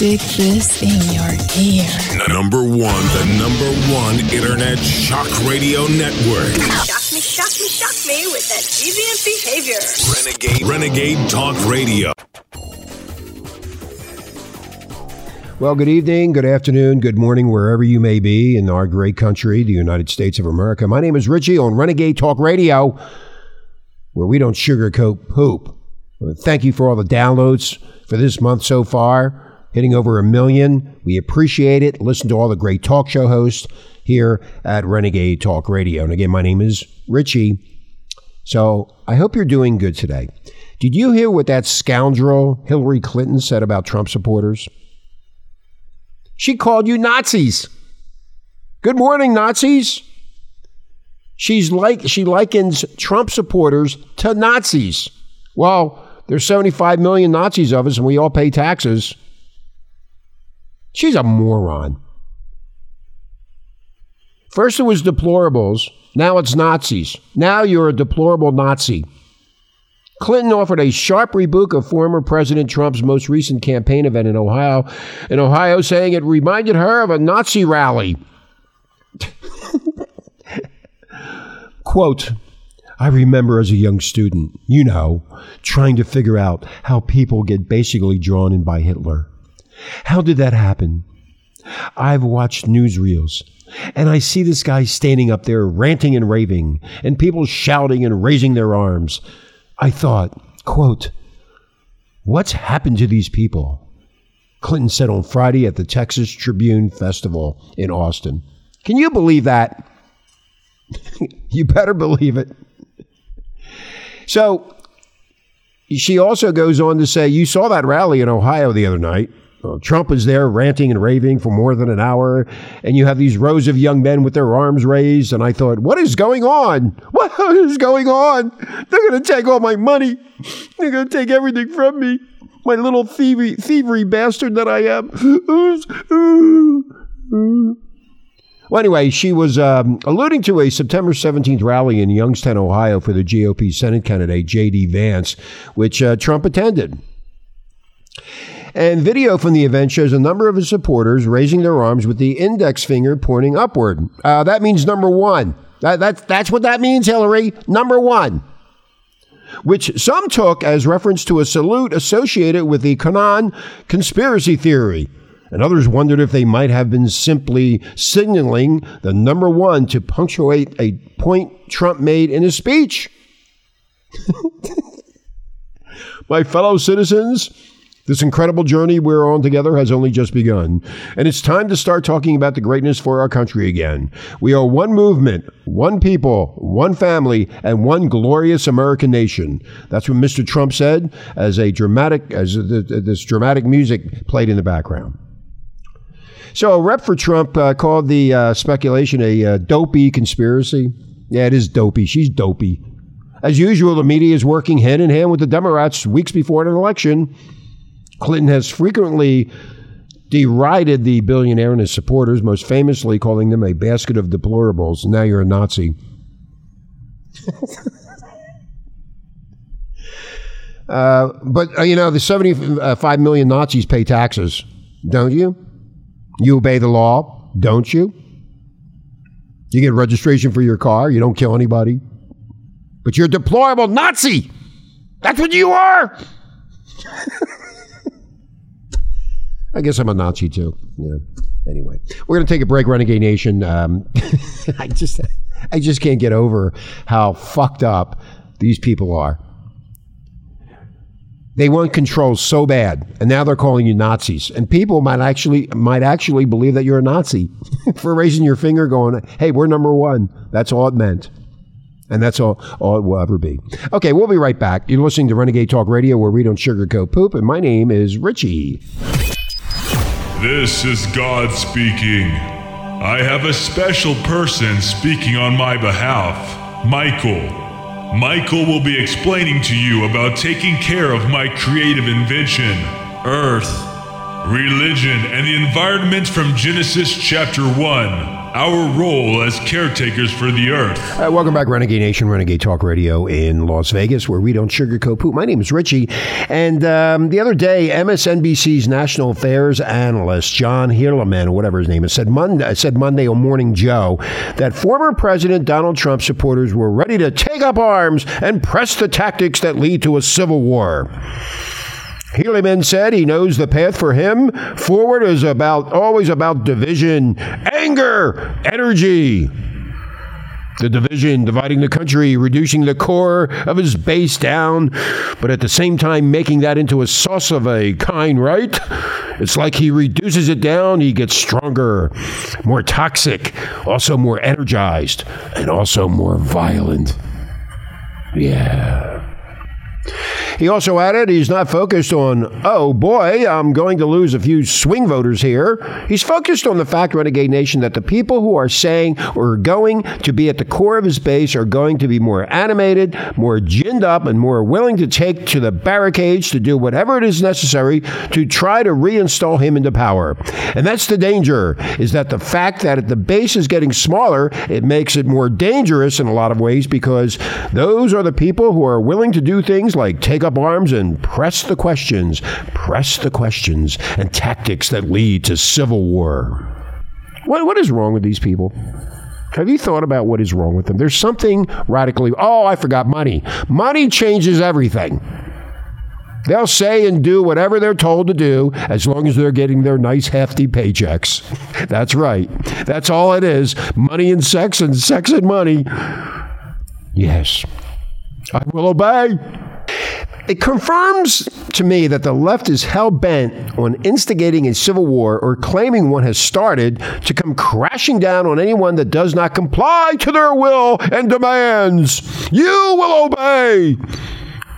Stick this in your ear. Number one, the number one internet shock radio network. Shock me, shock me, shock me with that deviant behavior. Renegade, Renegade Talk Radio. Well, good evening, good afternoon, good morning, wherever you may be in our great country, the United States of America. My name is Richie on Renegade Talk Radio, where we don't sugarcoat poop. Thank you for all the downloads for this month so far, hitting over a million. We appreciate it. Listen to all the great talk show hosts here at Renegade Talk Radio. And again, my name is Richie. So I hope you're doing good today. Did you hear what that scoundrel Hillary Clinton said about Trump supporters? She called you Nazis. Good morning, Nazis. She's like she likens Trump supporters to Nazis. Well, there's 75 million Nazis of us and we all pay taxes. She's a moron. First it was deplorables, now it's Nazis. Now you're a deplorable Nazi. Clinton offered a sharp rebuke of former President Trump's most recent campaign event in Ohio, in Ohio, saying it reminded her of a Nazi rally. Quote, I remember as a young student, you know, trying to figure out how people get basically drawn in by Hitler. How did that happen? I've watched newsreels and I see this guy standing up there ranting and raving and people shouting and raising their arms. I thought, quote, what's happened to these people? Clinton said on Friday at the Texas Tribune Festival in Austin. Can you believe that? you better believe it. So she also goes on to say, You saw that rally in Ohio the other night. Well, Trump is there ranting and raving for more than an hour, and you have these rows of young men with their arms raised. And I thought, what is going on? What is going on? They're going to take all my money. They're going to take everything from me. My little thievery, thievery bastard that I am. Well, anyway, she was um, alluding to a September 17th rally in Youngstown, Ohio for the GOP Senate candidate, J.D. Vance, which uh, Trump attended. And video from the event shows a number of his supporters raising their arms with the index finger pointing upward. Uh, that means number one. That, that, that's what that means, Hillary. Number one. Which some took as reference to a salute associated with the QAnon conspiracy theory. And others wondered if they might have been simply signaling the number one to punctuate a point Trump made in his speech. My fellow citizens, this incredible journey we're on together has only just begun, and it's time to start talking about the greatness for our country again. We are one movement, one people, one family, and one glorious American nation. That's what Mr. Trump said as a dramatic as this dramatic music played in the background. So, a rep for Trump uh, called the uh, speculation a uh, dopey conspiracy. Yeah, it is dopey. She's dopey. As usual, the media is working hand in hand with the Democrats weeks before an election. Clinton has frequently derided the billionaire and his supporters, most famously calling them a basket of deplorables. Now you're a Nazi. uh, but, uh, you know, the 75 million Nazis pay taxes, don't you? You obey the law, don't you? You get registration for your car, you don't kill anybody. But you're a deplorable Nazi! That's what you are! I guess I'm a Nazi too. Yeah. Anyway, we're going to take a break, Renegade Nation. Um, I just, I just can't get over how fucked up these people are. They want control so bad, and now they're calling you Nazis. And people might actually might actually believe that you're a Nazi for raising your finger, going, "Hey, we're number one." That's all it meant. And that's all, all it will ever be. Okay, we'll be right back. You're listening to Renegade Talk Radio, where we don't sugarcoat poop, and my name is Richie. This is God speaking. I have a special person speaking on my behalf, Michael. Michael will be explaining to you about taking care of my creative invention, Earth, religion, and the environment from Genesis chapter 1 our role as caretakers for the earth. Uh, welcome back, Renegade Nation, Renegade Talk Radio in Las Vegas, where we don't sugarcoat poop. My name is Richie. And um, the other day, MSNBC's national affairs analyst, John Heilemann, or whatever his name is, said Monday, said Monday on Morning Joe that former President Donald Trump supporters were ready to take up arms and press the tactics that lead to a civil war. Heilemann said he knows the path for him forward is about always about division, anger, energy. The division dividing the country, reducing the core of his base down, but at the same time making that into a sauce of a kind, right? It's like he reduces it down, he gets stronger, more toxic, also more energized, and also more violent. Yeah. He also added he's not focused on, oh boy, I'm going to lose a few swing voters here. He's focused on the fact, Renegade Nation, that the people who are saying or are going to be at the core of his base are going to be more animated, more ginned up, and more willing to take to the barricades to do whatever it is necessary to try to reinstall him into power. And that's the danger, is that the fact that the base is getting smaller, it makes it more dangerous in a lot of ways because those are the people who are willing to do things like take up arms and press the questions, press the questions, and tactics that lead to civil war. What, what is wrong with these people? Have you thought about what is wrong with them? There's something radically. Oh, I forgot money. Money changes everything. They'll say and do whatever they're told to do as long as they're getting their nice, hefty paychecks. That's right. That's all it is money and sex, and sex and money. Yes. I will obey. It confirms to me that the left is hell bent on instigating a civil war or claiming one has started to come crashing down on anyone that does not comply to their will and demands. You will obey.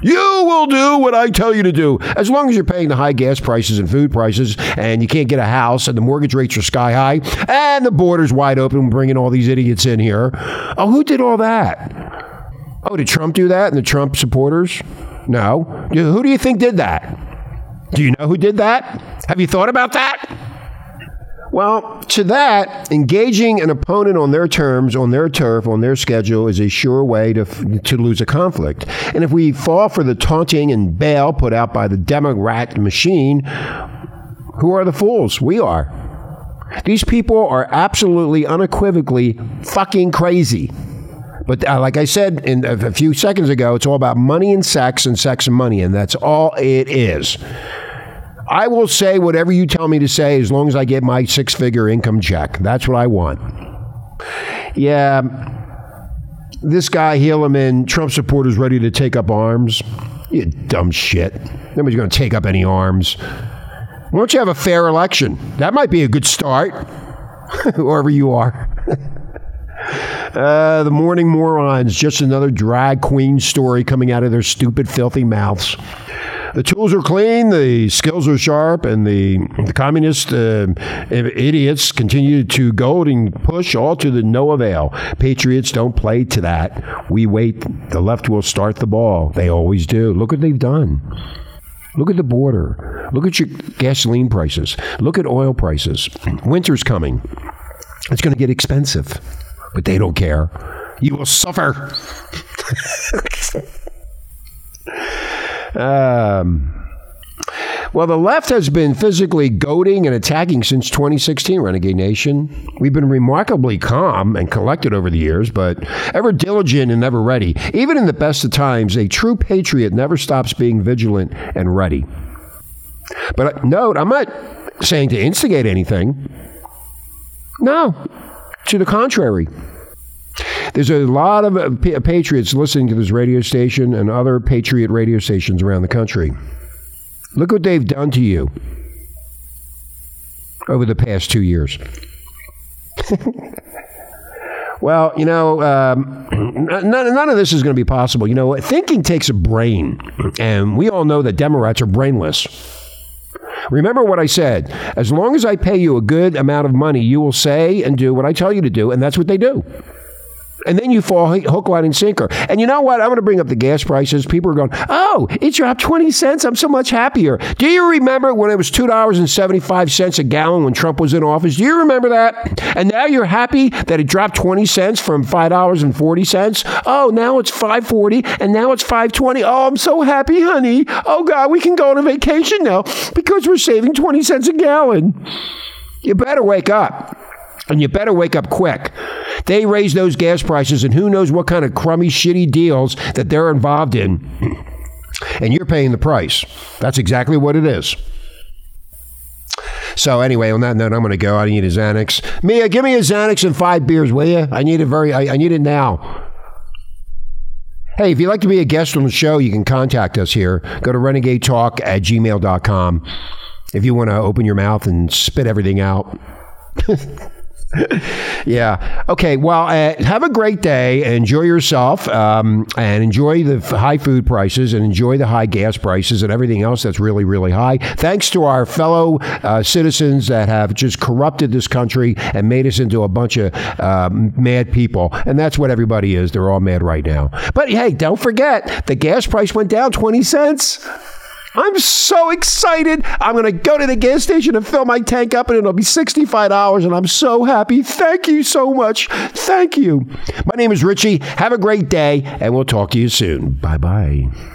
You will do what I tell you to do. As long as you're paying the high gas prices and food prices, and you can't get a house, and the mortgage rates are sky high, and the border's wide open, bringing all these idiots in here. Oh, who did all that? Oh, did Trump do that and the Trump supporters? No. Who do you think did that? Do you know who did that? Have you thought about that? Well, to that, engaging an opponent on their terms, on their turf, on their schedule is a sure way to, to lose a conflict. And if we fall for the taunting and bail put out by the Democrat machine, who are the fools? We are. These people are absolutely unequivocally fucking crazy. But uh, like I said in a, few seconds ago, it's all about money and sex and sex and money, and that's all it is. I will say whatever you tell me to say as long as I get my six figure income check. That's what I want. Yeah, this guy, Heilemann, Trump supporters ready to take up arms. You dumb shit. Nobody's going to take up any arms. Why don't you have a fair election? That might be a good start, wherever you are. Uh, the morning morons, just another drag queen story coming out of their stupid, filthy mouths. The tools are clean, the skills are sharp, and the, the communist uh, idiots continue to goad and push all to the no avail. Patriots don't play to that. We wait. The left will start the ball. They always do. Look what they've done. Look at the border. Look at your gasoline prices. Look at oil prices. Winter's coming. It's going to get expensive but they don't care. You will suffer. um, well, the left has been physically goading and attacking since 2016, Renegade Nation. We've been remarkably calm and collected over the years, but ever diligent and never ready. Even in the best of times, a true patriot never stops being vigilant and ready. But note, I'm not saying to instigate anything. No, to the contrary. There's a lot of uh, patriots listening to this radio station and other patriot radio stations around the country. Look what they've done to you over the past two years. well, you know, um, none, none of this is going to be possible. You know, thinking takes a brain, and we all know that Democrats are brainless. Remember what I said. As long as I pay you a good amount of money, you will say and do what I tell you to do, and that's what they do. And then you fall hook, line, and sinker. And you know what? I'm going to bring up the gas prices. People are going, oh, it dropped 20 cents. I'm so much happier. Do you remember when it was $2.75 a gallon when Trump was in office? Do you remember that? And now you're happy that it dropped 20 cents from $5.40? Oh, now it's 540 and now it's 520. Oh, I'm so happy, honey. Oh God, we can go on a vacation now because we're saving 20 cents a gallon. You better wake up. And you better wake up quick. They raise those gas prices, and who knows what kind of crummy, shitty deals that they're involved in. And you're paying the price. That's exactly what it is. So anyway, on that note, I'm going to go. I need a Xanax. Mia, give me a Xanax and five beers, will you? I need it very. I, I need it now. Hey, if you'd like to be a guest on the show, you can contact us here. Go to renegadetalk at gmail.com if you want to open your mouth and spit everything out. yeah. Okay. Well, uh, have a great day. Enjoy yourself um, and enjoy the high food prices and enjoy the high gas prices and everything else that's really, really high. Thanks to our fellow uh, citizens that have just corrupted this country and made us into a bunch of uh, mad people. And that's what everybody is. They're all mad right now. But hey, don't forget the gas price went down 20 cents. I'm so excited. I'm going to go to the gas station and fill my tank up, and it'll be $65. And I'm so happy. Thank you so much. Thank you. My name is Richie. Have a great day, and we'll talk to you soon. Bye bye.